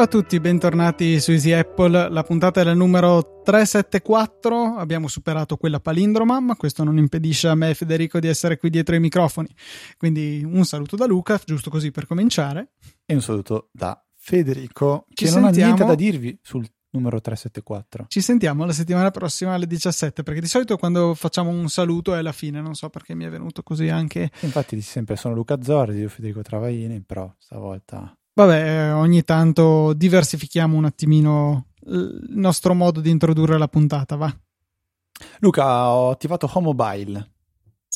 Ciao a tutti, bentornati su Easy Apple. La puntata è la numero 374. Abbiamo superato quella palindroma, ma questo non impedisce a me e Federico di essere qui dietro i microfoni. Quindi un saluto da Luca, giusto così per cominciare. E un saluto da Federico, Ci che sentiamo... non ha niente da dirvi sul numero 374. Ci sentiamo la settimana prossima alle 17, perché di solito quando facciamo un saluto è la fine, non so perché mi è venuto così anche. Infatti dici sempre sono Luca Zorzi, io Federico Travaini, però stavolta Vabbè, ogni tanto diversifichiamo un attimino il nostro modo di introdurre la puntata, va. Luca, ho attivato Home Mobile.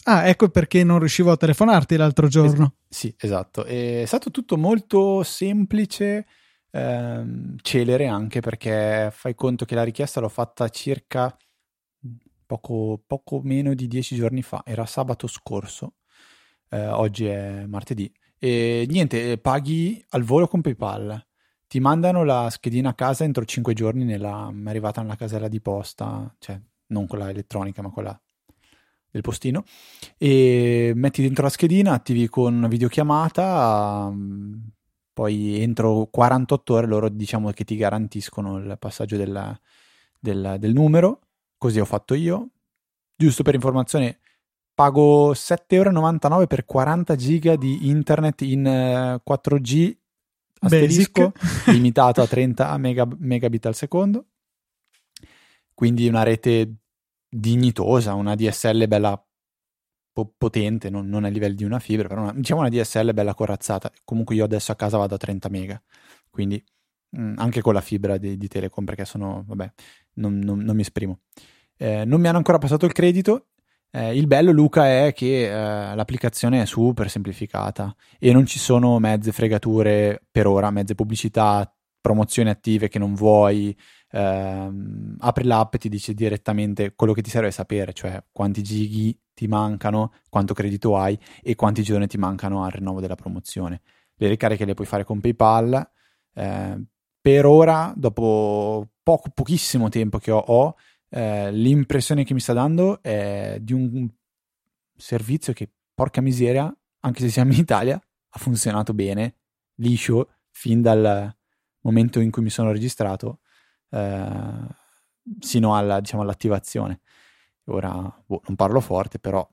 Ah, ecco perché non riuscivo a telefonarti l'altro giorno. Es- sì, esatto. È stato tutto molto semplice, ehm, celere anche perché fai conto che la richiesta l'ho fatta circa poco, poco meno di dieci giorni fa, era sabato scorso, eh, oggi è martedì e niente, eh, paghi al volo con PayPal. Ti mandano la schedina a casa entro 5 giorni, nella, è arrivata nella casella di posta, cioè non quella elettronica, ma quella del postino. E metti dentro la schedina, attivi con videochiamata, mm, poi entro 48 ore loro diciamo che ti garantiscono il passaggio del, del, del numero. Così ho fatto io. Giusto per informazione, pago 7,99 euro per 40 giga di internet in 4G eh, asterisco limitato a 30 mega, megabit al secondo quindi una rete dignitosa una DSL bella potente non, non a livello di una fibra però una, diciamo una DSL bella corazzata comunque io adesso a casa vado a 30 mega quindi mh, mm, anche con la fibra di, di Telecom perché sono vabbè non, non, non mi esprimo eh, non mi hanno ancora passato il credito eh, il bello, Luca, è che eh, l'applicazione è super semplificata e non ci sono mezze fregature per ora, mezze pubblicità, promozioni attive che non vuoi. Ehm, apri l'app e ti dice direttamente quello che ti serve sapere, cioè quanti gighi ti mancano, quanto credito hai e quanti giorni ti mancano al rinnovo della promozione. Le ricariche le puoi fare con PayPal. Eh, per ora, dopo poco, pochissimo tempo che ho, ho eh, l'impressione che mi sta dando è di un servizio che, porca miseria, anche se siamo in Italia, ha funzionato bene, liscio, fin dal momento in cui mi sono registrato, eh, sino alla, diciamo, all'attivazione. Ora boh, non parlo forte, però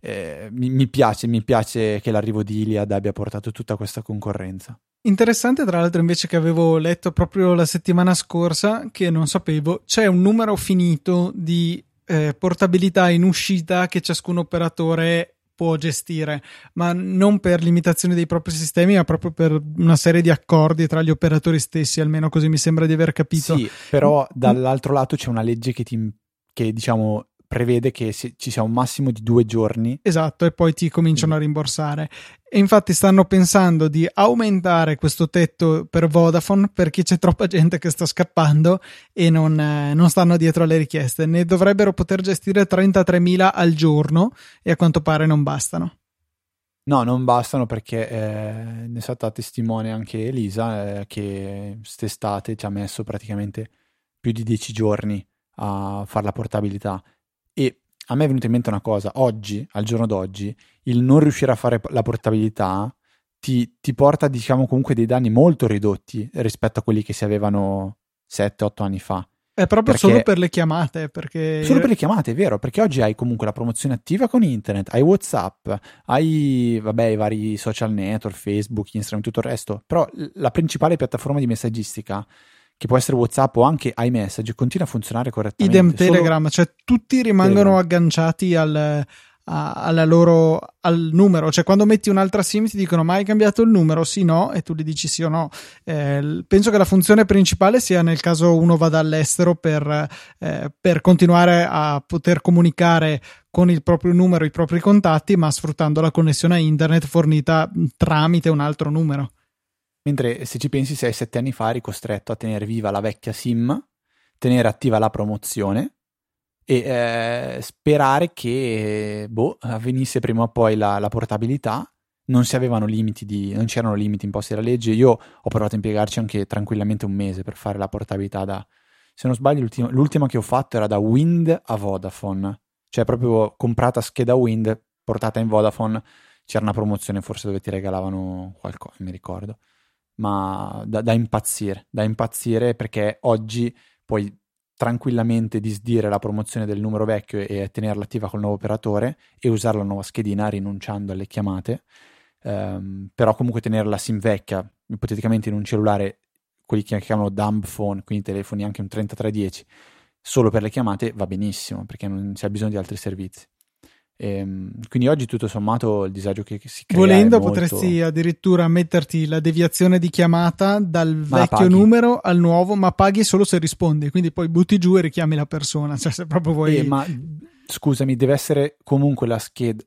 eh, mi, mi, piace, mi piace che l'arrivo di Iliad abbia portato tutta questa concorrenza. Interessante, tra l'altro, invece che avevo letto proprio la settimana scorsa, che non sapevo, c'è un numero finito di eh, portabilità in uscita che ciascun operatore può gestire, ma non per limitazione dei propri sistemi, ma proprio per una serie di accordi tra gli operatori stessi, almeno così mi sembra di aver capito. Sì, però dall'altro lato c'è una legge che ti che diciamo prevede che ci sia un massimo di due giorni. Esatto, e poi ti cominciano a rimborsare. E infatti stanno pensando di aumentare questo tetto per Vodafone perché c'è troppa gente che sta scappando e non, eh, non stanno dietro alle richieste. Ne dovrebbero poter gestire 33.000 al giorno e a quanto pare non bastano. No, non bastano perché eh, ne è stata testimone anche Elisa eh, che quest'estate ci ha messo praticamente più di 10 giorni a fare la portabilità a me è venuta in mente una cosa, oggi, al giorno d'oggi, il non riuscire a fare la portabilità ti, ti porta, diciamo, comunque dei danni molto ridotti rispetto a quelli che si avevano 7-8 anni fa. È proprio perché... solo per le chiamate. Perché... Solo per le chiamate, è vero, perché oggi hai comunque la promozione attiva con internet, hai WhatsApp, hai vabbè, i vari social network, Facebook, Instagram, tutto il resto. Però la principale piattaforma di messaggistica che può essere WhatsApp o anche iMessage, continua a funzionare correttamente. Idem Telegram, cioè tutti rimangono Telegram. agganciati al, a, loro, al numero, cioè quando metti un'altra SIM ti dicono ma hai cambiato il numero? Sì, no, e tu gli dici sì o no. Eh, penso che la funzione principale sia nel caso uno vada all'estero per, eh, per continuare a poter comunicare con il proprio numero, i propri contatti, ma sfruttando la connessione a internet fornita tramite un altro numero. Mentre se ci pensi, 6-7 anni fa eri costretto a tenere viva la vecchia SIM, tenere attiva la promozione e eh, sperare che boh, avvenisse prima o poi la, la portabilità. Non, di, non c'erano limiti imposti dalla legge. Io ho provato a impiegarci anche tranquillamente un mese per fare la portabilità da se non sbaglio l'ultima, l'ultima che ho fatto era da Wind a Vodafone, cioè proprio comprata scheda Wind, portata in Vodafone, c'era una promozione forse dove ti regalavano qualcosa, mi ricordo, ma da, da impazzire, da impazzire perché oggi puoi tranquillamente disdire la promozione del numero vecchio e tenerla attiva col nuovo operatore e usare la nuova schedina rinunciando alle chiamate, um, però comunque tenere la SIM vecchia, ipoteticamente in un cellulare, quelli che chiamano dumb phone, quindi telefoni anche un 3310, solo per le chiamate va benissimo perché non si ha bisogno di altri servizi. Ehm, quindi oggi tutto sommato il disagio che, si crea volendo molto... potresti addirittura metterti la deviazione di chiamata dal ma vecchio numero al nuovo ma paghi solo se rispondi quindi poi butti giù e richiami la persona cioè se proprio vuoi eh, ma scusami deve essere comunque la scheda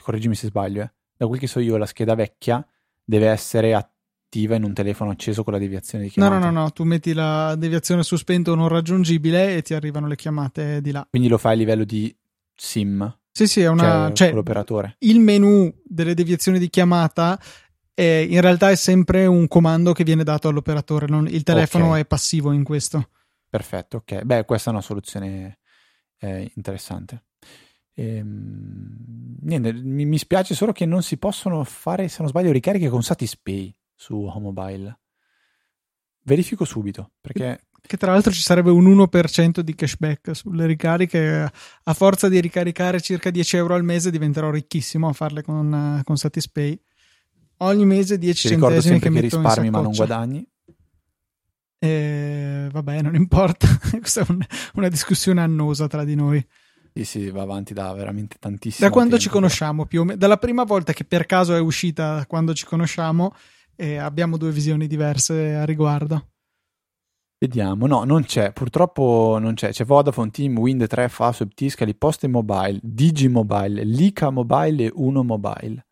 correggimi se sbaglio eh. da quel che so io la scheda vecchia deve essere attiva in un telefono acceso con la deviazione di chiamata no no no, no. tu metti la deviazione su spento non raggiungibile e ti arrivano le chiamate di là quindi lo fai a livello di SIM sì, sì, è una. Cioè, l'operatore. Il menu delle deviazioni di chiamata è, in realtà è sempre un comando che viene dato all'operatore. Non, il telefono okay. è passivo in questo. Perfetto, ok. Beh, questa è una soluzione eh, interessante. Ehm, niente, mi, mi, spiace solo che non si possono fare, se non sbaglio, ricariche con Satispay su Home Mobile. Verifico subito perché che tra l'altro ci sarebbe un 1% di cashback sulle ricariche. A forza di ricaricare circa 10 euro al mese diventerò ricchissimo a farle con, con Satispay. Ogni mese 10 Ti centesimi che, che risparmi ma non guadagni. E, vabbè, non importa. Questa è un, una discussione annosa tra di noi. Sì, sì, va avanti da veramente tantissimo. Da quando tempo, ci conosciamo, più o meno. Dalla prima volta che per caso è uscita, quando ci conosciamo, eh, abbiamo due visioni diverse a riguardo. Vediamo, no, non c'è, purtroppo non c'è. C'è Vodafone, Team, Wind 3, Fastweb, Tiscali, Poste Mobile, Digimobile, Lica Mobile e Uno Mobile.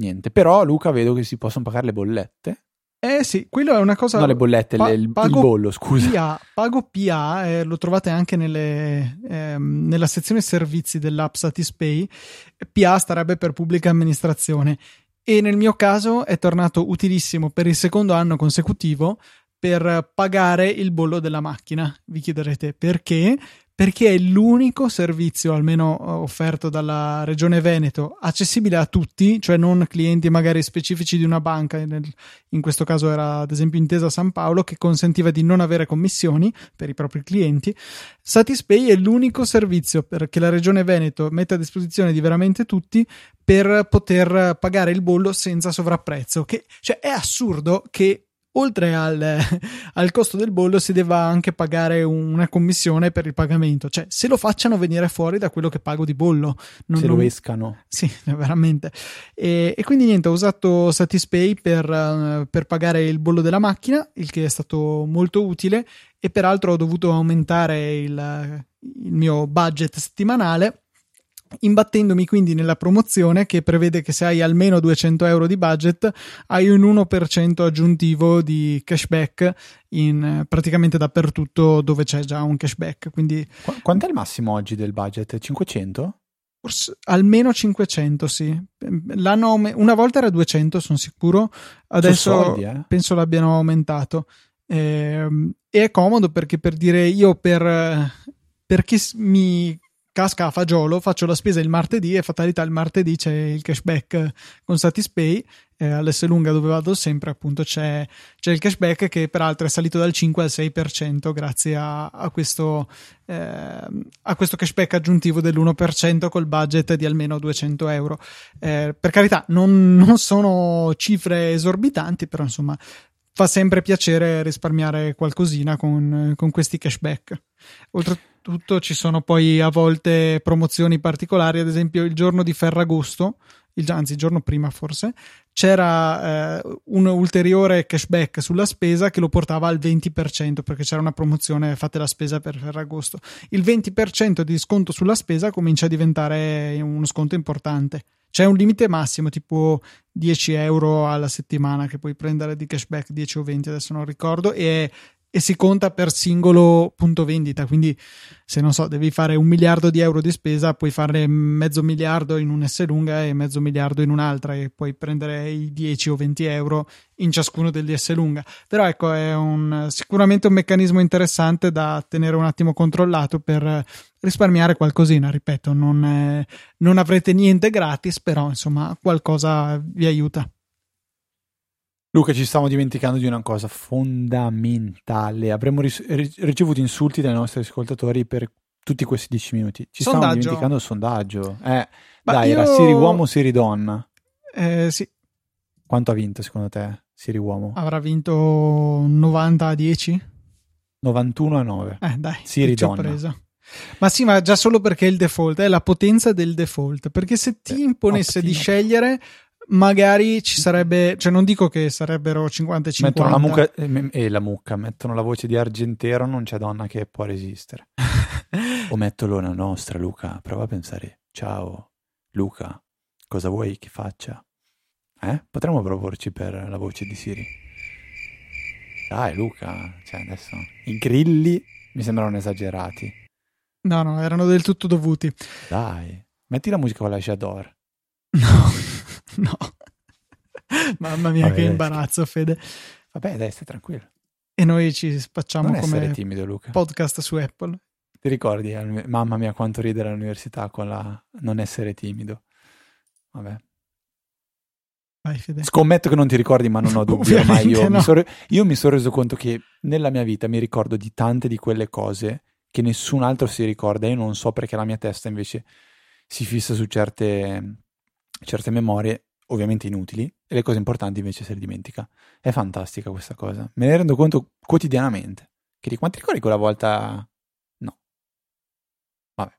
Niente, però Luca vedo che si possono pagare le bollette. Eh sì, quello è una cosa... No, le bollette, pa- il, il, bollo, scusa. PA, pago PA, eh, lo trovate anche nelle, eh, nella sezione servizi dell'app Satispay. PA starebbe per pubblica amministrazione e nel mio caso è tornato utilissimo per il secondo anno consecutivo per pagare il bollo della macchina. Vi chiederete perché? Perché è l'unico servizio, almeno eh, offerto dalla Regione Veneto, accessibile a tutti, cioè non clienti magari specifici di una banca, in questo caso era ad esempio Intesa San Paolo, che consentiva di non avere commissioni per i propri clienti. Satispay è l'unico servizio che la Regione Veneto mette a disposizione di veramente tutti per poter pagare il bollo senza sovrapprezzo. Che, cioè, è assurdo che oltre al, al, costo del bollo si deve anche pagare una commissione per il pagamento, cioè se lo facciano venire fuori da quello che pago di bollo. Non, se non... lo escano. Sì, veramente. E, e, quindi niente, ho usato Satispay per, uh, per pagare il bollo della macchina, il che è stato molto utile e peraltro ho dovuto aumentare il, il mio budget settimanale imbattendomi quindi nella promozione che prevede che se hai almeno 200 euro di budget hai un 1% aggiuntivo di cashback in praticamente dappertutto dove c'è già un cashback quindi Qu- quanto è il massimo oggi del budget? 500? Forse, almeno 500 sì L'anno, una volta era 200 sono sicuro adesso soldi, eh? penso l'abbiano aumentato e, ehm, e è comodo perché per dire io per per chi mi casca a fagiolo, faccio la spesa il martedì e fatalità il martedì c'è il cashback con Satispay, eh, all'S lunga dove vado sempre appunto c'è, c'è, il cashback che peraltro è salito dal 5 al 6% grazie a, a, questo, eh, a questo cashback aggiuntivo dell'1% col budget di almeno 200 euro. Eh, per carità non, non sono cifre esorbitanti, però insomma fa sempre piacere risparmiare qualcosina con, con questi cashback. Oltretutto ci sono poi a volte promozioni particolari, ad esempio il giorno di Ferragosto, il, anzi il giorno prima forse, c'era eh, un ulteriore cashback sulla spesa che lo portava al 20% perché c'era una promozione fate la spesa per Ferragosto. Il 20% di sconto sulla spesa comincia a diventare uno sconto importante. C'è un limite massimo, tipo 10 euro alla settimana che puoi prendere di cashback, 10 o 20, adesso non ricordo, e e si conta per singolo punto vendita. Quindi, se non so, devi fare un miliardo di euro di spesa, puoi fare mezzo miliardo in un S lunga e mezzo miliardo in un'altra, e puoi prendere i 10 o 20 euro in ciascuno degli S lunga. Però ecco, è un, sicuramente un meccanismo interessante da tenere un attimo controllato per risparmiare qualcosina. Ripeto, non, non avrete niente gratis, però insomma, qualcosa vi aiuta. Luca, ci stiamo dimenticando di una cosa fondamentale. Avremmo ricevuto insulti dai nostri ascoltatori per tutti questi dieci minuti. Ci sondaggio. stiamo dimenticando il sondaggio. Eh, dai, io... era Siri uomo o Siri donna? Eh, sì. Quanto ha vinto secondo te Siri uomo? Avrà vinto 90 a 10? 91 a 9. Eh, dai. Siri donna. Presa. Ma sì, ma già solo perché è il default, è la potenza del default. Perché se ti imponesse Ottimo. di scegliere, magari ci sarebbe, cioè non dico che sarebbero 50 50. Mettono la mucca e eh, la mucca, mettono la voce di Argentero, non c'è donna che può resistere. o metto la nostra, Luca, prova a pensare. Ciao, Luca, cosa vuoi che faccia? Eh? Potremmo proporci per la voce di Siri. Dai, Luca, cioè adesso i grilli mi sembrano esagerati. No, no, erano del tutto dovuti. Dai, metti la musica con la J'adore. No. No. Mamma mia, Vabbè, che imbarazzo, Fede. Vabbè, dai, stai tranquillo. E noi ci facciamo non come timido, podcast su Apple. Ti ricordi, mamma mia, quanto ridere all'università con la non essere timido. Vabbè. Vai, Fede. Scommetto che non ti ricordi, ma non ho dubbi. Ormai io, no. mi sono, io mi sono reso conto che nella mia vita mi ricordo di tante di quelle cose che nessun altro si ricorda. Io non so perché la mia testa invece si fissa su certe, certe memorie ovviamente inutili e le cose importanti invece se le dimentica. È fantastica questa cosa. Me ne rendo conto quotidianamente. Che di quanti ricordi quella volta? No. Vabbè.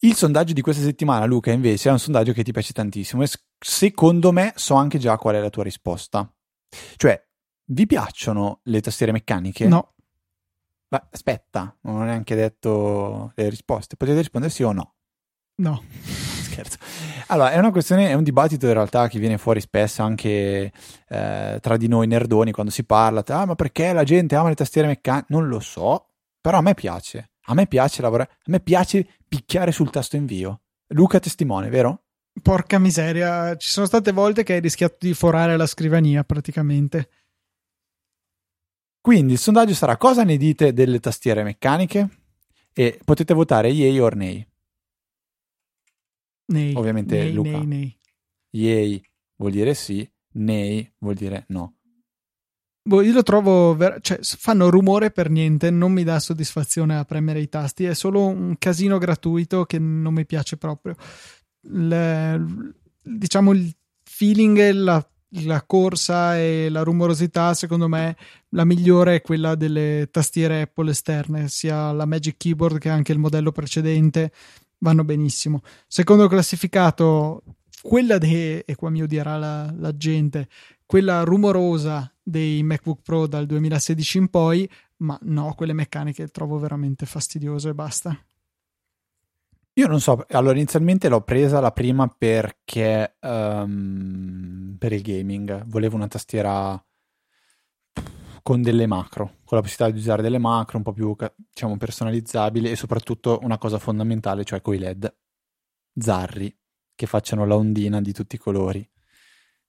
Il sondaggio di questa settimana, Luca, invece è un sondaggio che ti piace tantissimo e secondo me so anche già qual è la tua risposta. Cioè, vi piacciono le tastiere meccaniche? No. Ma aspetta, non ho neanche detto le risposte. Potete rispondere sì o no? No scherzo. Allora, è una questione, è un dibattito in realtà che viene fuori spesso anche eh, tra di noi nerdoni quando si parla. Ah, ma perché la gente ama le tastiere meccaniche? Non lo so, però a me piace. A me piace lavorare, a me piace picchiare sul tasto invio. Luca testimone, vero? Porca miseria, ci sono state volte che hai rischiato di forare la scrivania praticamente. Quindi il sondaggio sarà cosa ne dite delle tastiere meccaniche? E potete votare yay or nay. Nei, Ovviamente nei, Luca. Nei, nei. Yay vuol dire sì, nei vuol dire no. Boh, io lo trovo, ver- cioè fanno rumore per niente, non mi dà soddisfazione a premere i tasti, è solo un casino gratuito che non mi piace proprio. Le, diciamo il feeling, la, la, corsa e la rumorosità, secondo me, la migliore è quella delle tastiere Apple esterne, sia la Magic Keyboard che anche il modello precedente vanno benissimo. Secondo classificato, quella de, e qua mi odierà la, la gente, quella rumorosa dei MacBook Pro dal 2016 in poi, ma no, quelle meccaniche trovo veramente fastidiose e basta. Io non so, allora inizialmente l'ho presa la prima perché um, per il gaming volevo una tastiera con delle macro, con la possibilità di usare delle macro un po' più diciamo personalizzabili e soprattutto una cosa fondamentale, cioè coi LED zarri che facciano la ondina di tutti i colori.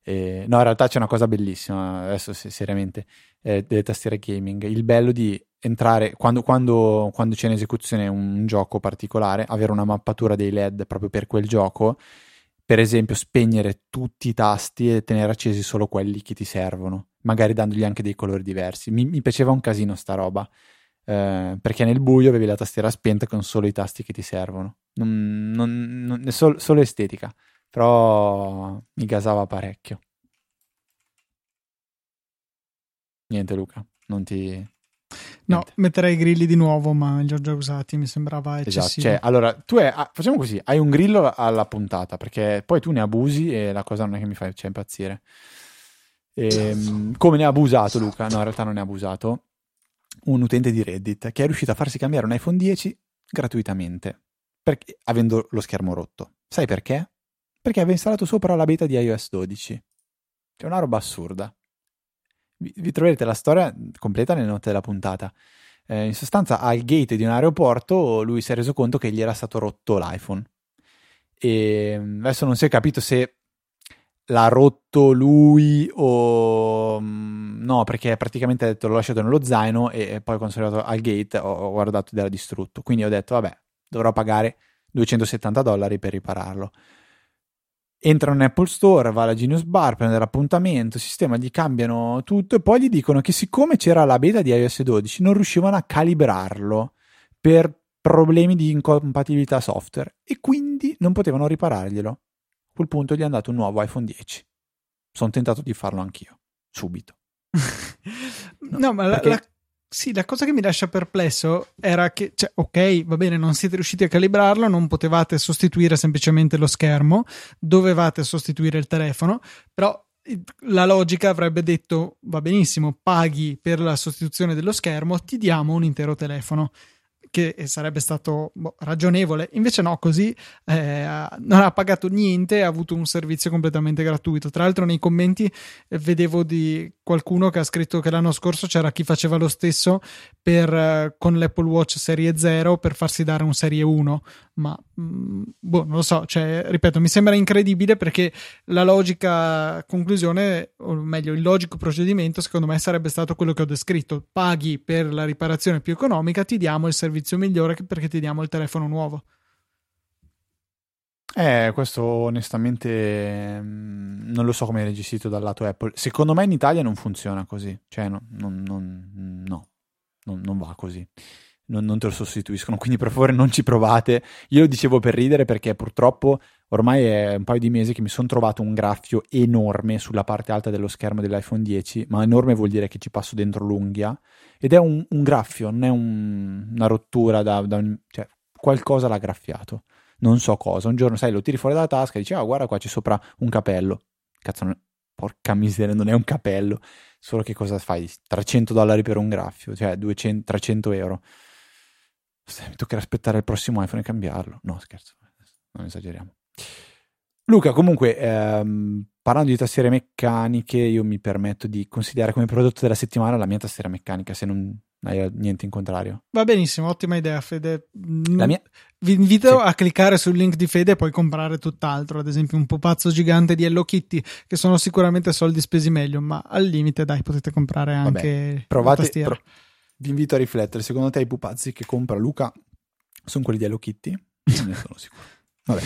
E, no, in realtà c'è una cosa bellissima, adesso seriamente, eh, delle tastiere gaming. Il bello di entrare, quando, quando, quando c'è in esecuzione un gioco particolare, avere una mappatura dei LED proprio per quel gioco, per esempio spegnere tutti i tasti e tenere accesi solo quelli che ti servono magari dandogli anche dei colori diversi. Mi, mi piaceva un casino sta roba, eh, perché nel buio avevi la tastiera spenta con solo i tasti che ti servono. Non, non, non, solo, solo estetica, però mi gasava parecchio. Niente Luca, non ti... No, metterei i grilli di nuovo, ma li ho già usati, mi sembrava esatto, eccessivo. Esatto, cioè, allora, tu hai, ah, facciamo così, hai un grillo alla puntata, perché poi tu ne abusi e la cosa non è che mi fa cioè, impazzire. E, ehm, come ne ha abusato Luca? No, in realtà non ne ha abusato. Un utente di Reddit che è riuscito a farsi cambiare un iPhone 10 gratuitamente, perché, avendo lo schermo rotto. Sai perché? Perché aveva installato sopra la beta di iOS 12. C'è una roba assurda. Vi, vi troverete la storia completa nelle note della puntata. Eh, in sostanza, al gate di un aeroporto, lui si è reso conto che gli era stato rotto l'iPhone. E mm, adesso non si è capito se l'ha rotto lui o mm, no, perché praticamente ha detto l'ho lasciato nello zaino e poi quando sono arrivato al gate ho, ho guardato ed era distrutto. Quindi ho detto, vabbè, dovrò pagare 270 dollari per ripararlo. Entra in Apple Store, va alla Genius Bar, prende l'appuntamento, sistema, gli cambiano tutto e poi gli dicono che siccome c'era la beta di iOS 12 non riuscivano a calibrarlo per problemi di incompatibilità software e quindi non potevano ripararglielo. A quel punto gli hanno dato un nuovo iPhone 10. Sono tentato di farlo anch'io, subito. no, no, ma perché... la, la sì, la cosa che mi lascia perplesso era che, cioè, ok, va bene, non siete riusciti a calibrarlo, non potevate sostituire semplicemente lo schermo, dovevate sostituire il telefono, però la logica avrebbe detto va benissimo, paghi per la sostituzione dello schermo, ti diamo un intero telefono che sarebbe stato boh, ragionevole. Invece no, così eh, non ha pagato niente, ha avuto un servizio completamente gratuito. Tra l'altro nei commenti eh, vedevo di qualcuno che ha scritto che l'anno scorso c'era chi faceva lo stesso per, eh, con l'Apple Watch Serie 0 per farsi dare un Serie 1 ma mh, mm, boh, non lo so, cioè, ripeto, mi sembra incredibile perché la logica conclusione, o meglio, il logico procedimento, secondo me sarebbe stato quello che ho descritto: paghi per la riparazione più economica, ti diamo il servizio migliore perché ti diamo il telefono nuovo. Eh, questo onestamente mm, non lo so come è gestito dal lato Apple. Secondo me in Italia non funziona così, cioè no, non, non, no, non va così non, non, te lo sostituiscono. Quindi per favore non ci provate. Io lo dicevo per ridere perché purtroppo ormai è un paio di mesi che mi sono trovato un graffio enorme sulla parte alta dello schermo dell'iPhone 10, ma enorme vuol dire che ci passo dentro l'unghia. Ed è un, un graffio, non è un, una rottura da, da un, cioè, qualcosa l'ha graffiato. Non so cosa. Un giorno, sai, lo tiri fuori dalla tasca e dici, ah, guarda qua c'è sopra un capello. Cazzo, non, porca miseria, non è un capello. Solo che cosa fai? 300 dollari per un graffio, cioè 200, 300 euro mi toccherà aspettare il prossimo iPhone e cambiarlo. No, scherzo, non esageriamo. Luca, comunque, ehm, parlando di tastiere meccaniche, io mi permetto di considerare come prodotto della settimana la mia tastiera meccanica, se non hai niente in contrario. Va benissimo, ottima idea, Fede. Mia... Vi invito sì. a cliccare sul link di Fede e poi comprare tutt'altro, ad esempio un pupazzo gigante di Hello Kitty, che sono sicuramente soldi spesi meglio, ma al limite, dai, potete comprare anche Vabbè, provate, pro- vi invito a riflettere. Secondo te i pupazzi che compra Luca sono quelli di Hello Kitty? Non ne sono sicuro. Vabbè.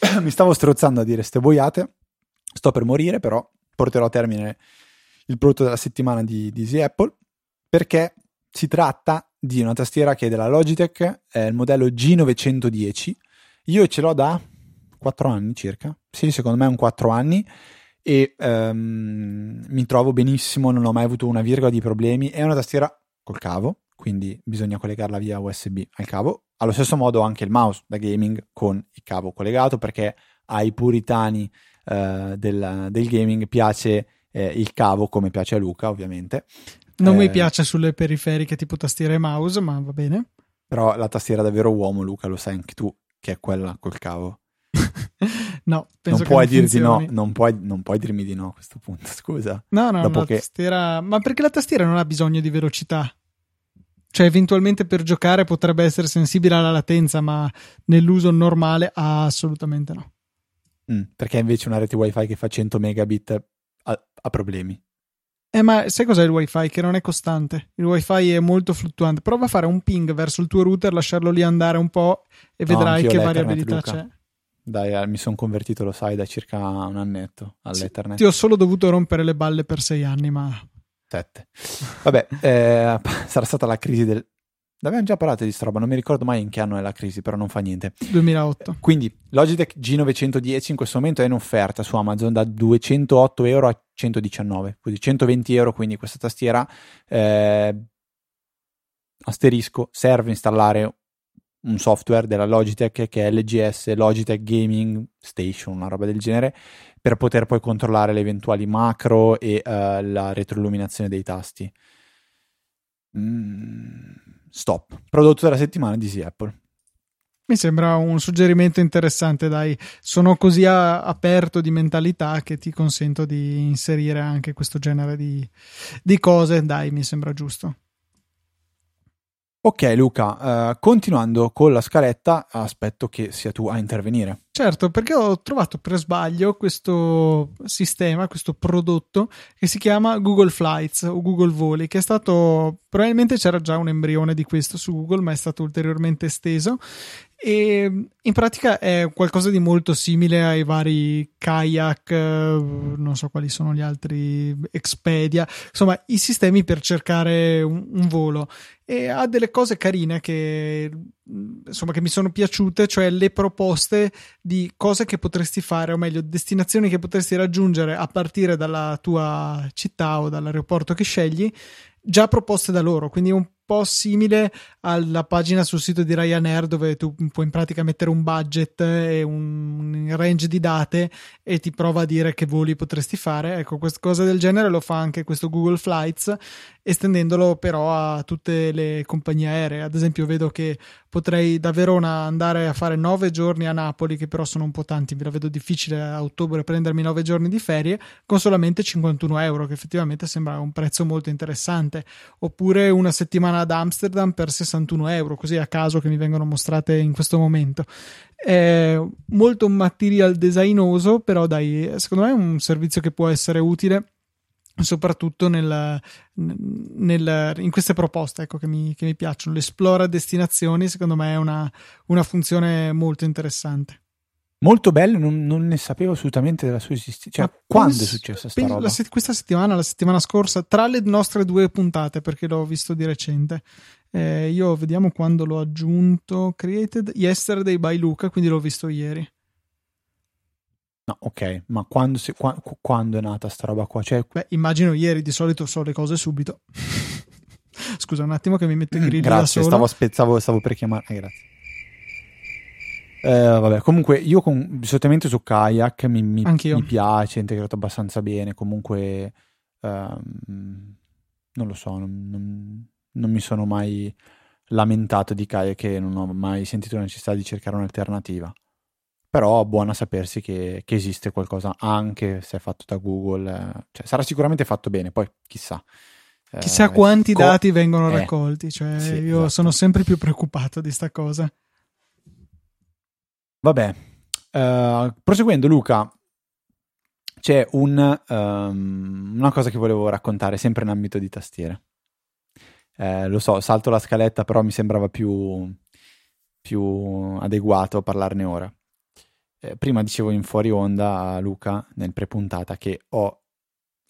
Mi stavo strozzando a dire ste boiate. Sto per morire, però porterò a termine il prodotto della settimana di, di Easy Apple perché si tratta di una tastiera che è della Logitech, è il modello G910. Io ce l'ho da 4 anni circa. Sì, secondo me è un 4 anni e um, mi trovo benissimo, non ho mai avuto una virgola di problemi. È una tastiera col cavo, quindi bisogna collegarla via USB al cavo. Allo stesso modo anche il mouse da gaming con il cavo collegato perché ai puritani eh, del, del, gaming piace eh, il cavo come piace a Luca ovviamente. Non eh, mi piace sulle periferiche tipo tastiera e mouse, ma va bene. Però la tastiera davvero uomo, Luca, lo sai anche tu che è quella col cavo. no, penso non puoi non dirti no, non puoi, non puoi, dirmi di no a questo punto, scusa. No, no, Dopo che... tastiera... Ma perché la tastiera non ha bisogno di velocità? Cioè, eventualmente per giocare potrebbe essere sensibile alla latenza, ma nell'uso normale assolutamente no. Mm, perché invece una rete wifi che fa 100 megabit ha, ha problemi. Eh, ma sai cos'è il wifi? Che non è costante. Il wifi è molto fluttuante. Prova a fare un ping verso il tuo router, lasciarlo lì andare un po' e vedrai no, che variabilità Luca. c'è. Dai, eh, mi sono convertito, lo sai, da circa un annetto all'Ethernet. Sì, ti ho solo dovuto rompere le balle per sei anni, ma Sette. Vabbè, eh, sarà stata la crisi del... Abbiamo già parlato di sta roba, non mi ricordo mai in che anno è la crisi, però non fa niente. 2008. Quindi Logitech G910 in questo momento è in offerta su Amazon da 208 euro a 119, quindi 120 euro, quindi questa tastiera eh, asterisco serve installare un software della Logitech che è LGS, Logitech Gaming Station, una roba del genere, per poter poi controllare le eventuali macro e uh, la retroilluminazione dei tasti. Mm, stop. Prodotto della settimana di Easy Apple. Mi sembra un suggerimento interessante, dai. Sono così a- aperto di mentalità che ti consento di inserire anche questo genere di, di cose. Dai, mi sembra giusto. Ok Luca, uh, continuando con la scaletta, aspetto che sia tu a intervenire. Certo, perché ho trovato per sbaglio questo sistema, questo prodotto che si chiama Google Flights o Google Voli, che è stato probabilmente c'era già un embrione di questo su Google, ma è stato ulteriormente esteso e in pratica è qualcosa di molto simile ai vari kayak, non so quali sono gli altri, Expedia, insomma i sistemi per cercare un, un volo. E ha delle cose carine che insomma che mi sono piaciute, cioè le proposte di cose che potresti fare, o meglio, destinazioni che potresti raggiungere a partire dalla tua città o dall'aeroporto che scegli, già proposte da loro, quindi un po' simile alla pagina sul sito di Ryanair dove tu puoi in pratica mettere un budget e un range di date e ti prova a dire che voli potresti fare. Ecco, questa cosa del genere lo fa anche questo Google Flights, estendendolo però a tutte le compagnie aeree. Ad esempio, vedo che potrei da Verona andare a fare nove giorni a Napoli, che però sono un po' tanti, me la vedo difficile a ottobre prendermi nove giorni di ferie, con solamente 51 euro, che effettivamente sembra un prezzo molto interessante. Oppure una settimana ad Amsterdam per 61 euro, così a caso che mi vengono mostrate in questo momento. È molto material designoso, però dai, secondo me è un servizio che può essere utile soprattutto nel, nel, in queste proposte ecco, che, mi, che mi piacciono. L'esplora destinazioni, secondo me, è una, una funzione molto interessante. Molto bello, non, non, ne sapevo assolutamente della sua esistenza. Cioè, quando penso, è successa questa roba? Se- questa settimana, la settimana scorsa, tra le nostre due puntate, perché l'ho visto di recente. Eh, io vediamo quando l'ho aggiunto. Created yesterday by Luca, quindi l'ho visto ieri. No, ok, ma quando, si, qua, quando è nata sta roba qua? Cioè... Beh, immagino ieri, di solito so le cose subito. Scusa un attimo che mi metto i grilli mm, grazie. Stavo, stavo, stavo per chiamare. Eh, grazie. Eh, vabbè, comunque io con, solitamente su kayak mi, mi, mi, piace, è integrato abbastanza bene. Comunque, ehm, non lo so, non, non, non, mi sono mai lamentato di kayak e non ho mai sentito la necessità di cercare un'alternativa. Però buona sapersi che, che esiste qualcosa anche se è fatto da Google. Cioè, sarà sicuramente fatto bene, poi chissà. Chissà eh, quanti co- dati vengono eh, raccolti, cioè, sì, io esatto. sono sempre più preoccupato di sta cosa. Vabbè, uh, proseguendo Luca, c'è un, um, una cosa che volevo raccontare sempre in ambito di tastiere. Eh, lo so, salto la scaletta, però mi sembrava più, più adeguato parlarne ora. Eh, prima dicevo in fuori onda a Luca, nel pre-puntata, che ho...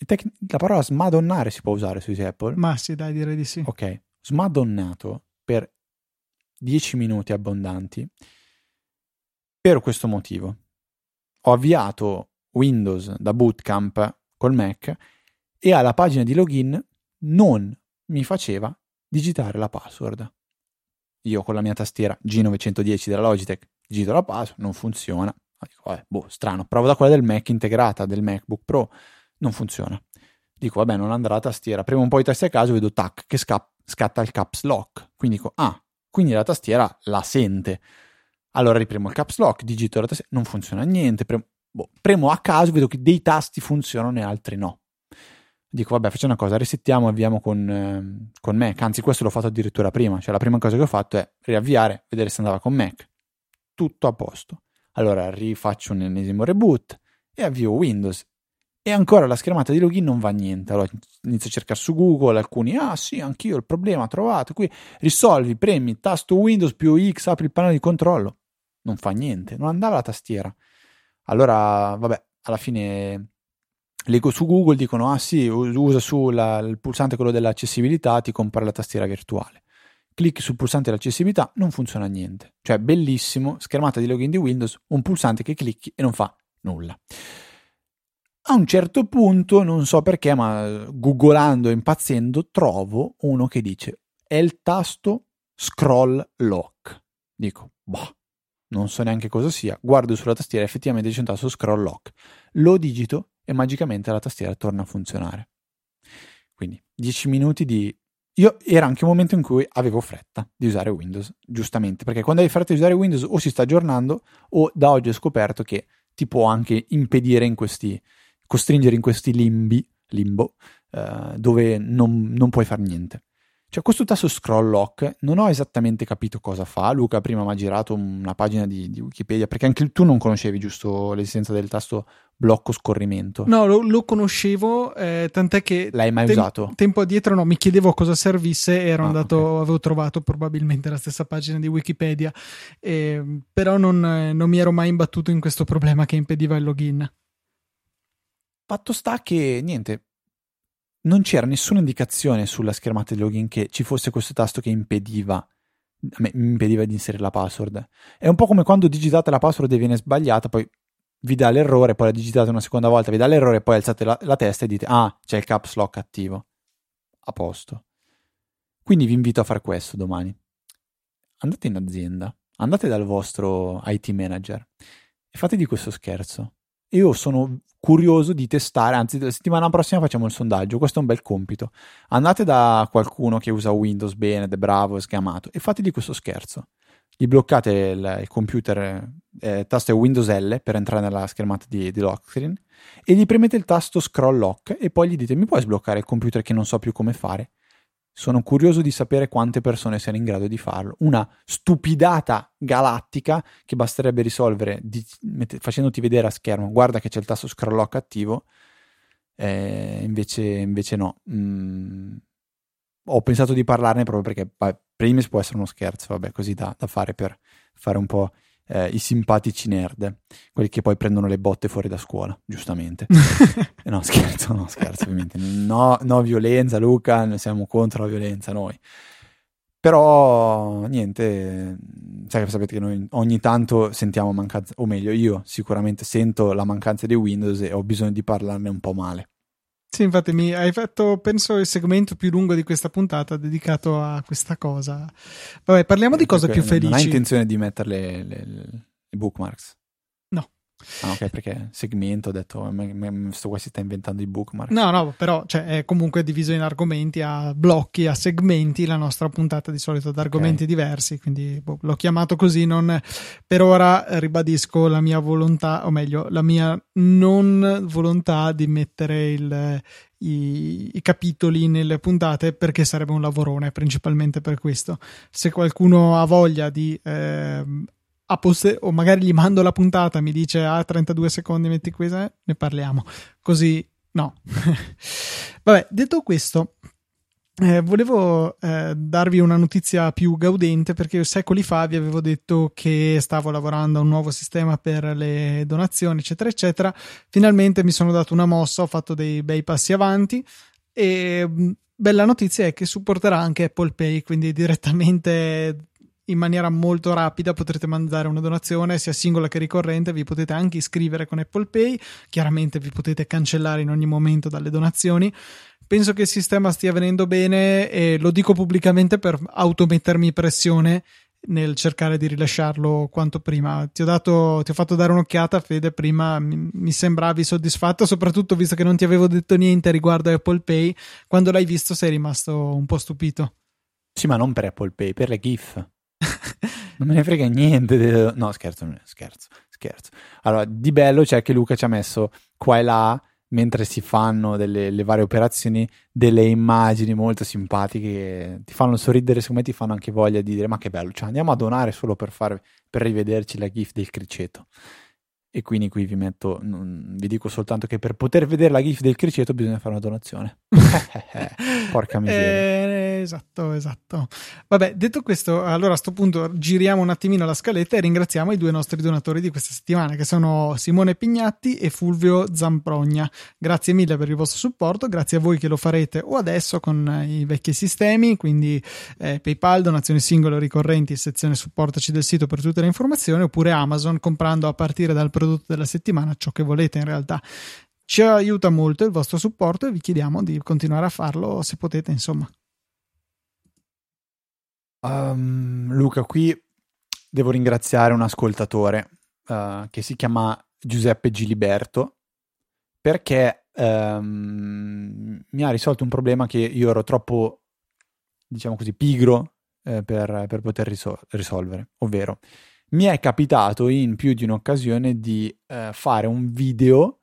Tec- la parola smadonnare si può usare sui Apple? Ma sì, dai, direi di sì. Ok, smadonnato per 10 minuti abbondanti per questo motivo. Ho avviato Windows da bootcamp col Mac e alla pagina di login non mi faceva digitare la password. Io con la mia tastiera G910 della Logitech digito la password, non funziona. Dico, vabbè, boh, strano, provo da quella del Mac integrata, del MacBook Pro, non funziona. Dico, vabbè, non andrà la tastiera. Premo un po' i tasti a caso, vedo tac, che sca- scatta il caps lock. Quindi dico, ah, quindi la tastiera la sente. Allora ripremo il caps lock, digito la tastiera, non funziona niente, premo, boh, premo a caso, vedo che dei tasti funzionano e altri no. Dico, vabbè, facciamo una cosa, resettiamo, avviamo con, eh, con Mac. Anzi, questo l'ho fatto addirittura prima. Cioè, la prima cosa che ho fatto è riavviare, vedere se andava con Mac. Tutto a posto. Allora rifaccio un ennesimo reboot e avvio Windows. E ancora la schermata di login non va niente. Allora inizio a cercare su Google, alcuni, ah sì, anch'io il problema trovato qui. Risolvi, premi, tasto Windows più X, apri il pannello di controllo non fa niente, non andava la tastiera. Allora, vabbè, alla fine leggo su Google, dicono, ah sì, usa su la, il pulsante quello dell'accessibilità, ti compare la tastiera virtuale. Clicchi sul pulsante dell'accessibilità, non funziona niente. Cioè, bellissimo, schermata di login di Windows, un pulsante che clicchi e non fa nulla. A un certo punto, non so perché, ma googolando e impazzendo, trovo uno che dice è il tasto scroll lock. Dico, boh, non so neanche cosa sia, guardo sulla tastiera effettivamente c'è un tasto scroll lock, lo digito e magicamente la tastiera torna a funzionare. Quindi 10 minuti di io era anche un momento in cui avevo fretta di usare Windows, giustamente, perché quando hai fretta di usare Windows o si sta aggiornando o da oggi ho scoperto che ti può anche impedire in questi, costringere in questi limbi, limbo, eh, dove non, non puoi fare niente. Cioè, questo tasto scroll lock non ho esattamente capito cosa fa. Luca prima mi ha girato una pagina di, di, Wikipedia, perché anche tu non conoscevi giusto l'esistenza del tasto blocco scorrimento. No, lo, lo conoscevo, eh, tant'è che... L'hai mai tem- usato? Tempo addietro no, mi chiedevo cosa servisse e ero ah, andato, okay. avevo trovato probabilmente la stessa pagina di Wikipedia, eh, però non, non mi ero mai imbattuto in questo problema che impediva il login. Fatto sta che, niente, non c'era nessuna indicazione sulla schermata di login che ci fosse questo tasto che impediva mi impediva di inserire la password. È un po' come quando digitate la password e viene sbagliata, poi vi dà l'errore, poi la digitate una seconda volta, vi dà l'errore, poi alzate la, la testa e dite ah, c'è il caps lock attivo. A posto. Quindi vi invito a fare questo domani. Andate in azienda, andate dal vostro IT manager e fategli questo scherzo. Io sono curioso di testare, anzi la settimana prossima facciamo il sondaggio, questo è un bel compito. Andate da qualcuno che usa Windows bene, ed è bravo, è sgamato e fategli questo scherzo. Gli bloccate il, il computer, eh, tasto Windows L per entrare nella schermata di, di lock e gli premete il tasto scroll lock e poi gli dite mi puoi sbloccare il computer che non so più come fare? Sono curioso di sapere quante persone siano in grado di farlo. Una stupidata galattica che basterebbe risolvere di, mette, facendoti vedere a schermo, guarda che c'è il tasto scroll lock attivo, eh, invece, invece, no. Mm, ho pensato di parlarne proprio perché primis può essere uno scherzo, vabbè, così da, da fare per fare un po' eh, i simpatici nerd, quelli che poi prendono le botte fuori da scuola, giustamente. no, scherzo, no, scherzo, ovviamente. No, no violenza, Luca, noi siamo contro la violenza noi. Però niente, cioè, sapete che noi ogni tanto sentiamo mancanza, o meglio, io sicuramente sento la mancanza di Windows e ho bisogno di parlarne un po' male. Sì, infatti mi hai fatto, penso, il segmento più lungo di questa puntata dedicato a questa cosa. Vabbè, parliamo di cose più felici. Non hai intenzione di mettere le, le, le bookmarks? Ah, ok, perché segmento ho detto, questo qua si sta inventando i bookmark. No, no, però cioè, è comunque diviso in argomenti, a blocchi, a segmenti, la nostra puntata di solito ad argomenti okay. diversi, quindi boh, l'ho chiamato così, non, per ora ribadisco la mia volontà, o meglio, la mia non volontà di mettere il, i, i, capitoli nelle puntate perché sarebbe un lavorone principalmente per questo se qualcuno ha voglia di eh, a poste- o magari gli mando la puntata, mi dice ah 32 secondi metti qui, ne parliamo. Così no. Vabbè, detto questo, eh, volevo eh, darvi una notizia più gaudente perché secoli fa vi avevo detto che stavo lavorando a un nuovo sistema per le donazioni, eccetera, eccetera. Finalmente mi sono dato una mossa, ho fatto dei bei passi avanti e mm, bella notizia è che supporterà anche Apple Pay, quindi direttamente in maniera molto rapida potrete mandare una donazione sia singola che ricorrente, vi potete anche iscrivere con Apple Pay, chiaramente vi potete cancellare in ogni momento dalle donazioni. Penso che il sistema stia venendo bene e lo dico pubblicamente per automettermi pressione nel cercare di rilasciarlo quanto prima. Ti ho, dato, ti ho fatto dare un'occhiata, Fede, prima mi, sembravi soddisfatto, soprattutto visto che non ti avevo detto niente riguardo Apple Pay. Quando l'hai visto sei rimasto un po' stupito. Sì, ma non per Apple Pay, per le GIF non me ne frega niente. No, scherzo, scherzo, scherzo. Allora, di bello c'è che Luca ci ha messo qua e là, mentre si fanno delle le varie operazioni, delle immagini molto simpatiche che ti fanno sorridere, secondo me ti fanno anche voglia di dire ma che bello, cioè andiamo a donare solo per, fare, per rivederci la gif del criceto e quindi qui vi metto, non, vi dico soltanto che per poter vedere la GIF del criceto bisogna fare una donazione. Porca miseria. Eh, esatto, esatto. Vabbè, detto questo, allora a questo punto giriamo un attimino la scaletta e ringraziamo i due nostri donatori di questa settimana, che sono Simone Pignatti e Fulvio Zamprogna. Grazie mille per il vostro supporto, grazie a voi che lo farete o adesso con i vecchi sistemi, quindi eh, PayPal, donazioni singole ricorrenti, sezione supportaci del sito per tutte le informazioni, oppure Amazon comprando a partire dal prodotto della settimana, ciò che volete in realtà. Ci aiuta molto il vostro supporto e vi chiediamo di continuare a farlo se potete, insomma. Um, Luca, qui devo ringraziare un ascoltatore uh, che si chiama Giuseppe Giliberto perché um, mi ha risolto un problema che io ero troppo diciamo così, pigro eh, per, per, poter risol- risolvere. Ovvero, mi è capitato in più di un'occasione di eh, fare un video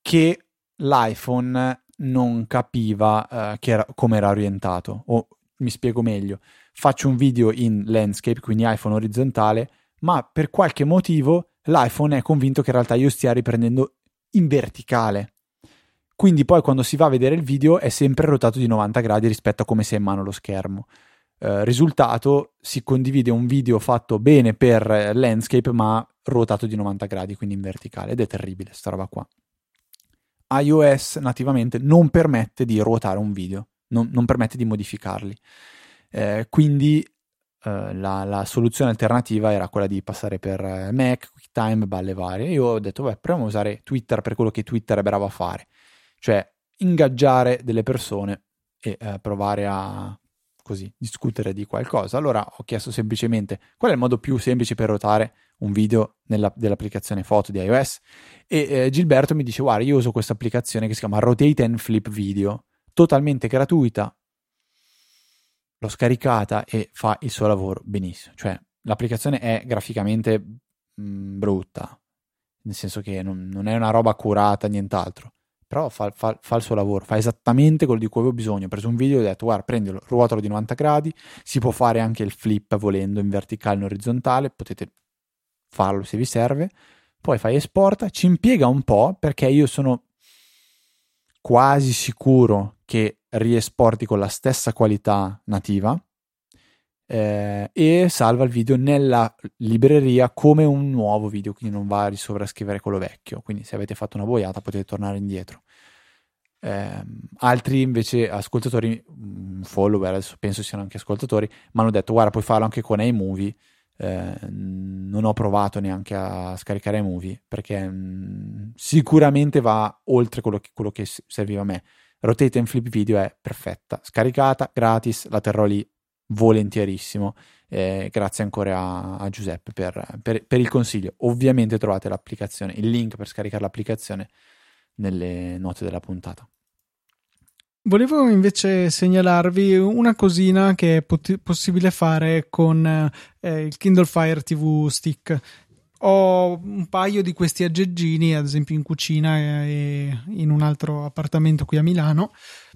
che l'iPhone non capiva eh, come era orientato. O mi spiego meglio, faccio un video in landscape, quindi iPhone orizzontale, ma per qualche motivo l'iPhone è convinto che in realtà io stia riprendendo in verticale. Quindi poi quando si va a vedere il video è sempre rotato di 90 gradi rispetto a come si è in mano lo schermo. Eh, risultato, si condivide un video fatto bene per eh, landscape ma ruotato di 90 gradi, quindi in verticale ed è terribile sta roba qua. iOS nativamente non permette di ruotare un video, non, non permette di modificarli. Eh, quindi eh, la, la, soluzione alternativa era quella di passare per eh, Mac, QuickTime, balle varie. Io ho detto, beh, proviamo a usare Twitter per quello che Twitter è bravo a fare, cioè ingaggiare delle persone e eh, provare a così discutere di qualcosa. Allora ho chiesto semplicemente qual è il modo più semplice per ruotare un video nella, dell'applicazione foto di iOS e eh, Gilberto mi dice guarda io uso questa applicazione che si chiama Rotate and Flip Video totalmente gratuita l'ho scaricata e fa il suo lavoro benissimo. Cioè, l'applicazione è graficamente mh, mm, brutta, nel senso che non, non, è una roba curata, nient'altro. Però fa, fa, fa, il suo lavoro, fa esattamente quello di cui avevo bisogno. Ho preso un video e ho detto, guarda, prendilo, ruotalo di 90 gradi, si può fare anche il flip volendo in verticale e in orizzontale, potete farlo se vi serve. Poi fai esporta, ci impiega un po' perché io sono quasi sicuro che riesporti con la stessa qualità nativa eh, e salva il video nella libreria come un nuovo video, quindi non va a risovrascrivere quello vecchio. Quindi se avete fatto una boiata potete tornare indietro. Eh, altri invece ascoltatori, mm, follower, adesso penso siano anche ascoltatori, mi hanno detto guarda puoi farlo anche con iMovie. Eh, non ho provato neanche a scaricare iMovie perché mh, mm, sicuramente va oltre quello che, quello che serviva a me Rotate and Flip Video è perfetta, scaricata, gratis, la terrò lì volentierissimo. Eh, grazie ancora a, a Giuseppe per, per, per, il consiglio. Ovviamente trovate l'applicazione, il link per scaricare l'applicazione nelle note della puntata. Volevo invece segnalarvi una cosina che è pot- possibile fare con eh, il Kindle Fire TV Stick ho un paio di questi aggeggini, ad esempio in cucina e in un altro appartamento qui a Milano,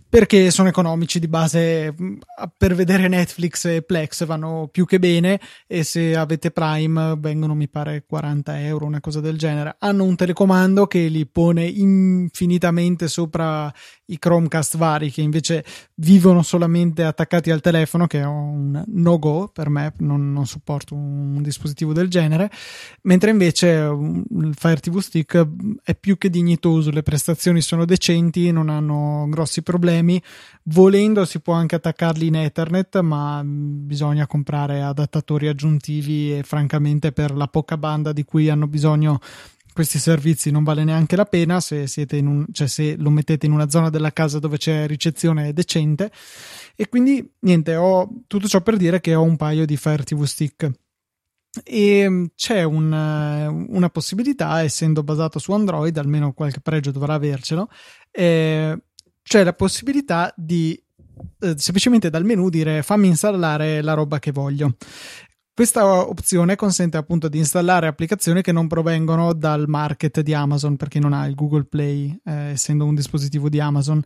perché sono economici di base mm, per vedere Netflix e Plex vanno più che bene e se avete Prime vengono mi pare 40 euro una cosa del genere. Hanno un telecomando che li pone infinitamente sopra i Chromecast vari che invece vivono solamente attaccati al telefono che è un no go per me non, non supporto un dispositivo del genere mentre invece il Fire TV Stick è più che dignitoso le prestazioni sono decenti non hanno grossi problemi. Volendo si può anche attaccarli in Ethernet, ma bisogna comprare adattatori aggiuntivi e francamente per la poca banda di cui hanno bisogno questi servizi non vale neanche la pena se, un, cioè se lo mettete in una zona della casa dove c'è ricezione decente. E quindi niente, ho tutto ciò per dire che ho un paio di Fire TV Stick e c'è un, una possibilità, essendo basato su Android, almeno qualche pregio dovrà avercelo, eh, c'è la possibilità di eh, semplicemente dal menu dire fammi installare la roba che voglio. Questa opzione consente appunto di installare applicazioni che non provengono dal market di Amazon perché non ha il Google Play, eh, essendo un dispositivo di Amazon.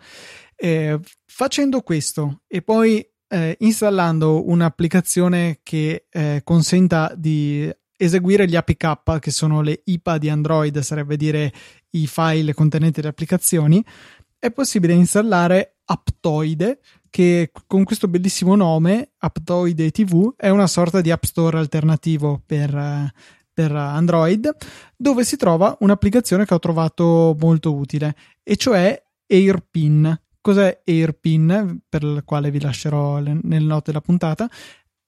Eh, facendo questo e poi eh, installando un'applicazione che eh, consenta di eseguire gli APK, che sono le IPA di Android, sarebbe dire i file contenenti le applicazioni, è possibile installare Aptoide, che con questo bellissimo nome, Aptoide TV, è una sorta di App Store alternativo per, per Android, dove si trova un'applicazione che ho trovato molto utile, e cioè AirPin. Cos'è AirPin? Per la quale vi lascerò nel note della puntata.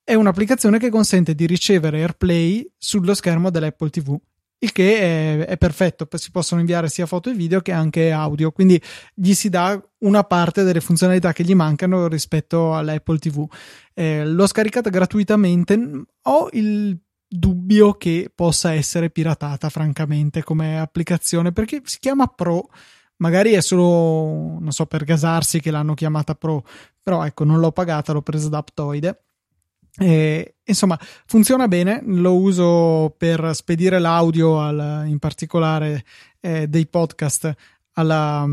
È un'applicazione che consente di ricevere AirPlay sullo schermo dell'Apple TV il che è, è, perfetto, si possono inviare sia foto e video che anche audio, quindi gli si dà una parte delle funzionalità che gli mancano rispetto all'Apple TV. Eh, l'ho scaricata gratuitamente, ho il dubbio che possa essere piratata francamente come applicazione perché si chiama Pro magari è solo, non so, per gasarsi che l'hanno chiamata Pro, però ecco, non l'ho pagata, l'ho presa da Aptoide. E, insomma, funziona bene, lo uso per spedire l'audio, al, in particolare eh, dei podcast, alla,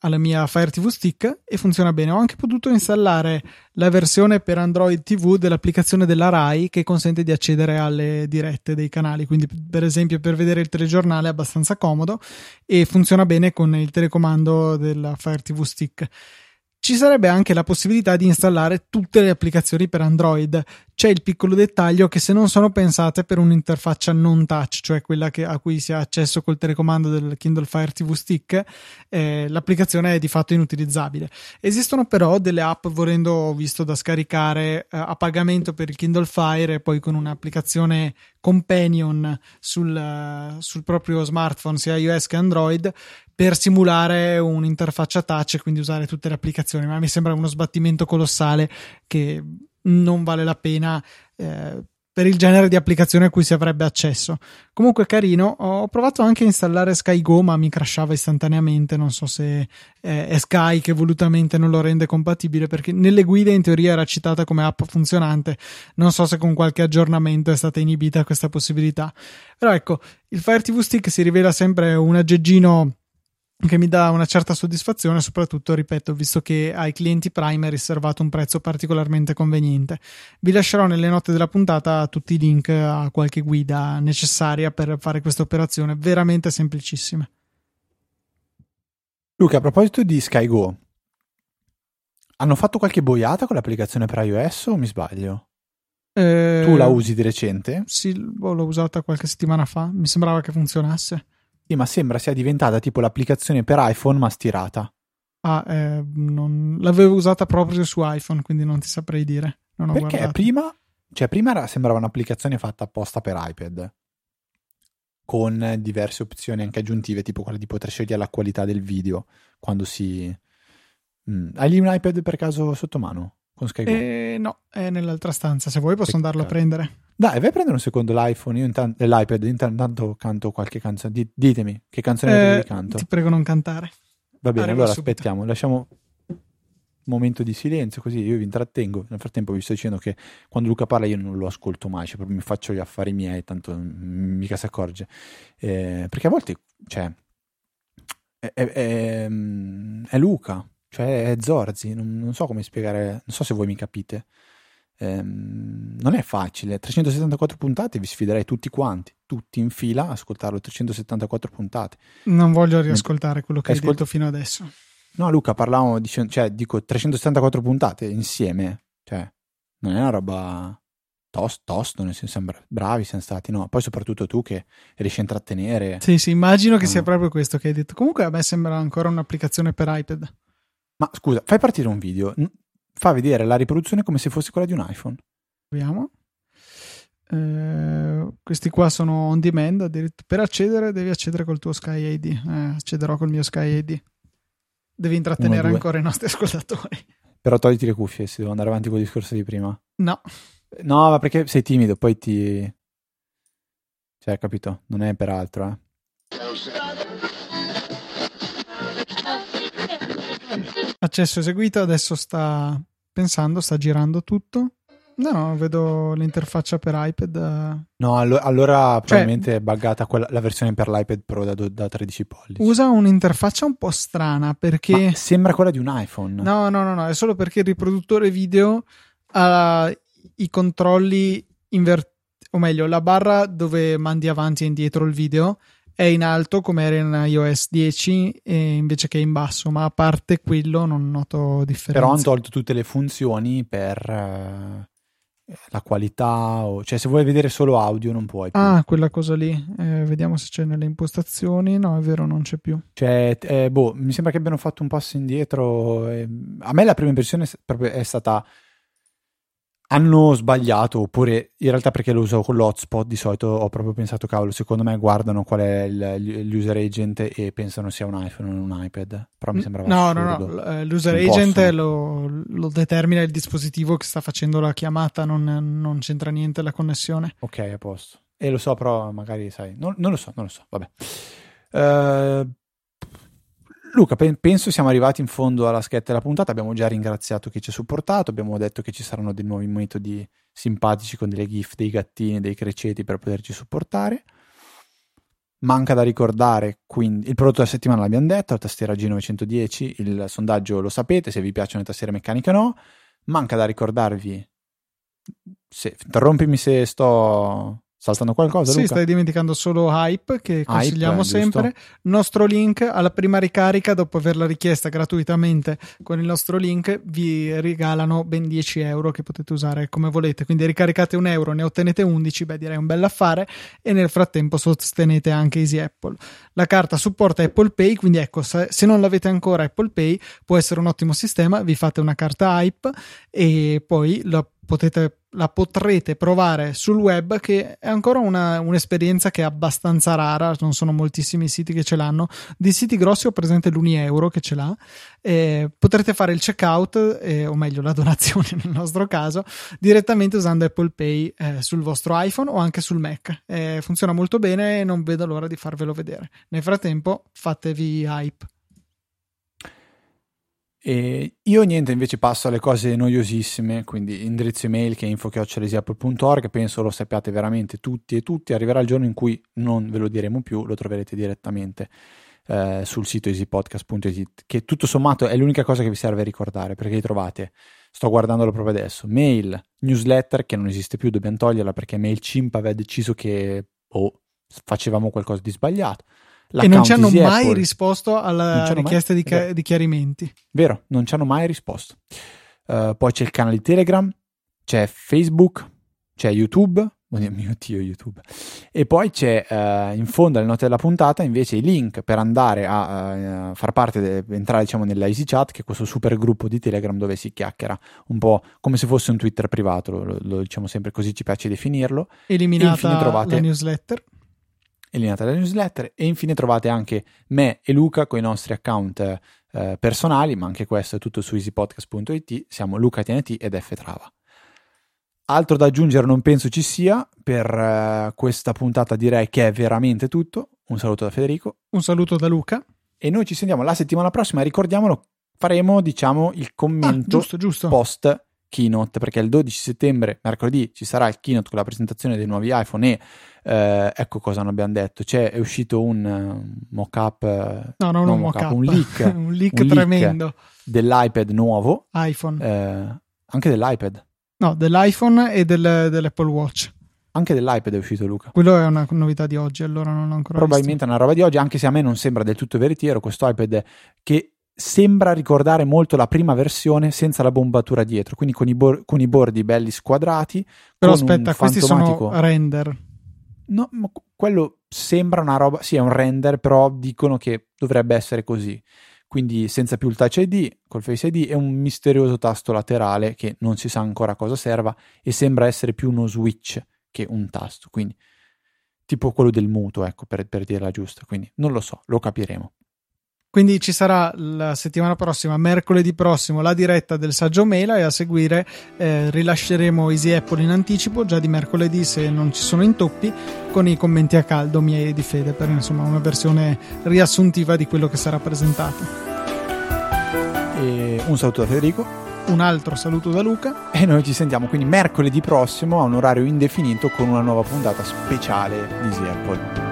alla mia Fire TV Stick e funziona bene. Ho anche potuto installare la versione per Android TV dell'applicazione della RAI che consente di accedere alle dirette dei canali. Quindi, per esempio, per vedere il telegiornale è abbastanza comodo e funziona bene con il telecomando della Fire TV Stick. Ci sarebbe anche la possibilità di installare tutte le applicazioni per Android. C'è il piccolo dettaglio che se non sono pensate per un'interfaccia non touch, cioè quella che, a cui si ha accesso col telecomando del Kindle Fire TV Stick, eh, l'applicazione è di fatto inutilizzabile. Esistono però delle app, volendo visto da scaricare eh, a pagamento per il Kindle Fire e poi con un'applicazione companion sul, sul proprio smartphone, sia iOS che Android, per simulare un'interfaccia touch e quindi usare tutte le applicazioni, ma mi sembra uno sbattimento colossale che non vale la pena eh, per il genere di applicazione a cui si avrebbe accesso. Comunque carino, ho provato anche a installare SkyGo, ma mi crashava istantaneamente, non so se è Sky che volutamente non lo rende compatibile perché nelle guide in teoria era citata come app funzionante, non so se con qualche aggiornamento è stata inibita questa possibilità. Però ecco, il Fire TV Stick si rivela sempre un aggeggino che mi dà una certa soddisfazione, soprattutto, ripeto, visto che ai clienti Prime è riservato un prezzo particolarmente conveniente. Vi lascerò nelle note della puntata tutti i link a qualche guida necessaria per fare questa operazione, veramente semplicissima. Luca, a proposito di SkyGo, hanno fatto qualche boiata con l'applicazione per iOS o mi sbaglio? Eh, tu la usi di recente? Sì, l'ho usata qualche settimana fa, mi sembrava che funzionasse. Sì, ma sembra sia diventata tipo l'applicazione per iPhone ma stirata. Ah, eh, non... l'avevo usata proprio su iPhone, quindi non ti saprei dire. Non Perché guardato. prima, cioè prima era, sembrava un'applicazione fatta apposta per iPad, con diverse opzioni anche aggiuntive, tipo quella di poter scegliere la qualità del video quando si... Mm. Hai lì un iPad per caso sotto mano? Con SkyGo? Eh, no, è nell'altra stanza. Se vuoi posso Peccato. andarlo a prendere. Dai, vai a prendere un secondo l'iPhone, io intanto, e l'iPad, intanto canto qualche canzone. Ditemi che canzone eh, canto. Ti prego non cantare. Va bene, Arrivo allora subito. aspettiamo, lasciamo un momento di silenzio così io vi intrattengo. Nel frattempo vi sto dicendo che quando Luca parla io non lo ascolto mai, cioè proprio mi faccio gli affari miei, tanto mica si accorge. Eh, perché a volte, cioè, è, è, è, è Luca, cioè è Zorzi, non, non so come spiegare, non so se voi mi capite ehm, non è facile. 374 puntate vi sfiderei tutti quanti, tutti in fila, a ascoltarlo 374 puntate. Non voglio riascoltare quello che Ascolt- hai detto fino adesso. No, Luca, parlavamo, di, cioè, dico 374 puntate insieme, cioè, non è una roba tosto, tosto nel senso sembra bravi siamo stati, no? Poi soprattutto tu che riesci a intrattenere. Sì, sì, immagino che no. sia proprio questo che hai detto. Comunque a me sembra ancora un'applicazione per iPad. Ma scusa, fai partire un video fa vedere la riproduzione come se fosse quella di un iPhone. Proviamo. Eh, questi qua sono on demand. Per accedere, devi accedere col tuo Sky ID. Eh, accederò col mio Sky ID. Devi intrattenere ancora i nostri ascoltatori. Però togliti le cuffie se devo andare avanti con il discorso di prima. No. No, ma perché sei timido, poi ti. Cioè, capito? Non è per altro, eh. Accesso eseguito, adesso sta pensando, sta girando tutto. No, no, vedo l'interfaccia per iPad. No, allo- allora cioè, probabilmente è buggata quella, la versione per l'iPad Pro da, da 13 pollici. Usa un'interfaccia un po' strana perché... Ma sembra quella di un iPhone. No, no, no, no, è solo perché il riproduttore video ha i controlli invertiti, o meglio, la barra dove mandi avanti e indietro il video è in alto come era in iOS 10 invece che in basso, ma a parte quello non noto differenza. Però hanno tolto tutte le funzioni per uh, la qualità, o... cioè se vuoi vedere solo audio non puoi più. Ah, quella cosa lì, eh, vediamo se c'è nelle impostazioni, no è vero non c'è più. Cioè, eh, boh, mi sembra che abbiano fatto un passo indietro, eh, a me la prima impressione è stata hanno sbagliato, oppure in realtà perché lo uso con l'hotspot di solito ho proprio pensato, cavolo, secondo me guardano qual è il, l'user agent e pensano sia un iPhone o un iPad, però mi sembrava No, assurdo. no, no, eh, l'user non agent lo, lo, determina il dispositivo che sta facendo la chiamata, non, non, c'entra niente la connessione. Ok, a posto. E lo so, però magari sai, non, non lo so, non lo so, vabbè. Uh, Luca, penso siamo arrivati in fondo alla schetta della puntata. Abbiamo già ringraziato chi ci ha supportato. Abbiamo detto che ci saranno dei nuovi metodi simpatici con delle GIF, dei gattini, dei creceti per poterci supportare. Manca da ricordare quindi il prodotto della settimana l'abbiamo detto, la tastiera G910, il sondaggio lo sapete, se vi piacciono le tastiere meccaniche o no. Manca da ricordarvi, se, interrompimi se sto Saltando qualcosa? Sì, Luca? stai dimenticando solo Hype, che consigliamo Hype, sempre. Nostro link alla prima ricarica, dopo averla richiesta gratuitamente con il nostro link, vi regalano ben 10 euro che potete usare come volete. Quindi ricaricate un euro, ne ottenete 11, beh direi un bel affare e nel frattempo sostenete anche Easy Apple. La carta supporta Apple Pay, quindi ecco, se non l'avete ancora Apple Pay può essere un ottimo sistema, vi fate una carta Hype e poi la potete la potrete provare sul web che è ancora una, un'esperienza che è abbastanza rara non sono moltissimi siti che ce l'hanno. Di siti grossi ho presente l'Unieuro che ce l'ha. Eh, potrete fare il checkout eh, o meglio la donazione nel nostro caso direttamente usando Apple Pay eh, sul vostro iPhone o anche sul Mac. Funziona molto bene e non vedo l'ora di farvelo vedere. Nel frattempo fatevi hype e io niente, invece passo alle cose noiosissime, quindi indirizzo email che è info.apple.org, penso lo sappiate veramente tutti e tutti, arriverà il giorno in cui non ve lo diremo più, lo troverete direttamente eh, sul sito easypodcast.it, che tutto sommato è l'unica cosa che vi serve ricordare, perché li trovate, sto guardandolo proprio adesso, mail, newsletter che non esiste più, dobbiamo toglierla perché MailChimp aveva deciso che oh, facevamo qualcosa di sbagliato e non ci hanno mai Apple. risposto alla richiesta mai... di, ca- di, chiarimenti. Vero, non ci hanno mai risposto. Uh, poi c'è il canale di Telegram, c'è Facebook, c'è YouTube. Oh mio Dio, YouTube. E poi c'è uh, in fondo alle note della puntata invece i link per andare a uh, far parte, de- entrare diciamo nella EasyChat, che è questo super gruppo di Telegram dove si chiacchiera un po' come se fosse un Twitter privato, lo, lo, diciamo sempre così, ci piace definirlo. Eliminata trovate... la newsletter eliminata la newsletter e infine trovate anche me e Luca con i nostri account eh, personali, ma anche questo è tutto su easypodcast.it, siamo Luca TNT ed F Trava. Altro da aggiungere non penso ci sia, per uh, questa puntata direi che è veramente tutto. Un saluto da Federico. Un saluto da Luca. E noi ci sentiamo la settimana prossima, ricordiamolo, faremo diciamo il commento ah, giusto, giusto. post keynote perché il 12 settembre, mercoledì, ci sarà il keynote con la presentazione dei nuovi iPhone e eh, ecco cosa non abbiamo detto, C'è, è uscito un uh, mock-up, no, non un mock-up, un leak, un leak un tremendo leak dell'iPad nuovo, iPhone, eh, anche dell'iPad. No, dell'iPhone e del, dell'Apple Watch. Anche dell'iPad è uscito Luca. Quello è una novità di oggi, allora non l'ho ancora Probabilmente visto. è una roba di oggi, anche se a me non sembra del tutto veritiero questo iPad che sembra ricordare molto la prima versione senza la bombatura dietro, quindi con i, bor- con i bordi belli squadrati. Però aspetta, questi sono render. No, ma quello sembra una roba, sì, è un render, però dicono che dovrebbe essere così. Quindi senza più il Touch ID, col Face ID e un misterioso tasto laterale che non si sa ancora cosa serva e sembra essere più uno switch che un tasto. Quindi tipo quello del muto, ecco, per, per dirla giusta. Quindi non lo so, lo capiremo. Quindi ci sarà la settimana prossima, mercoledì prossimo, la diretta del saggio Mela e a seguire eh, rilasceremo Easy Apple in anticipo già di mercoledì se non ci sono intoppi con i commenti a caldo miei e di Fede per insomma una versione riassuntiva di quello che sarà presentato. E un saluto da Federico. Un altro saluto da Luca. E noi ci sentiamo quindi mercoledì prossimo a un orario indefinito con una nuova puntata speciale di Easy Apple.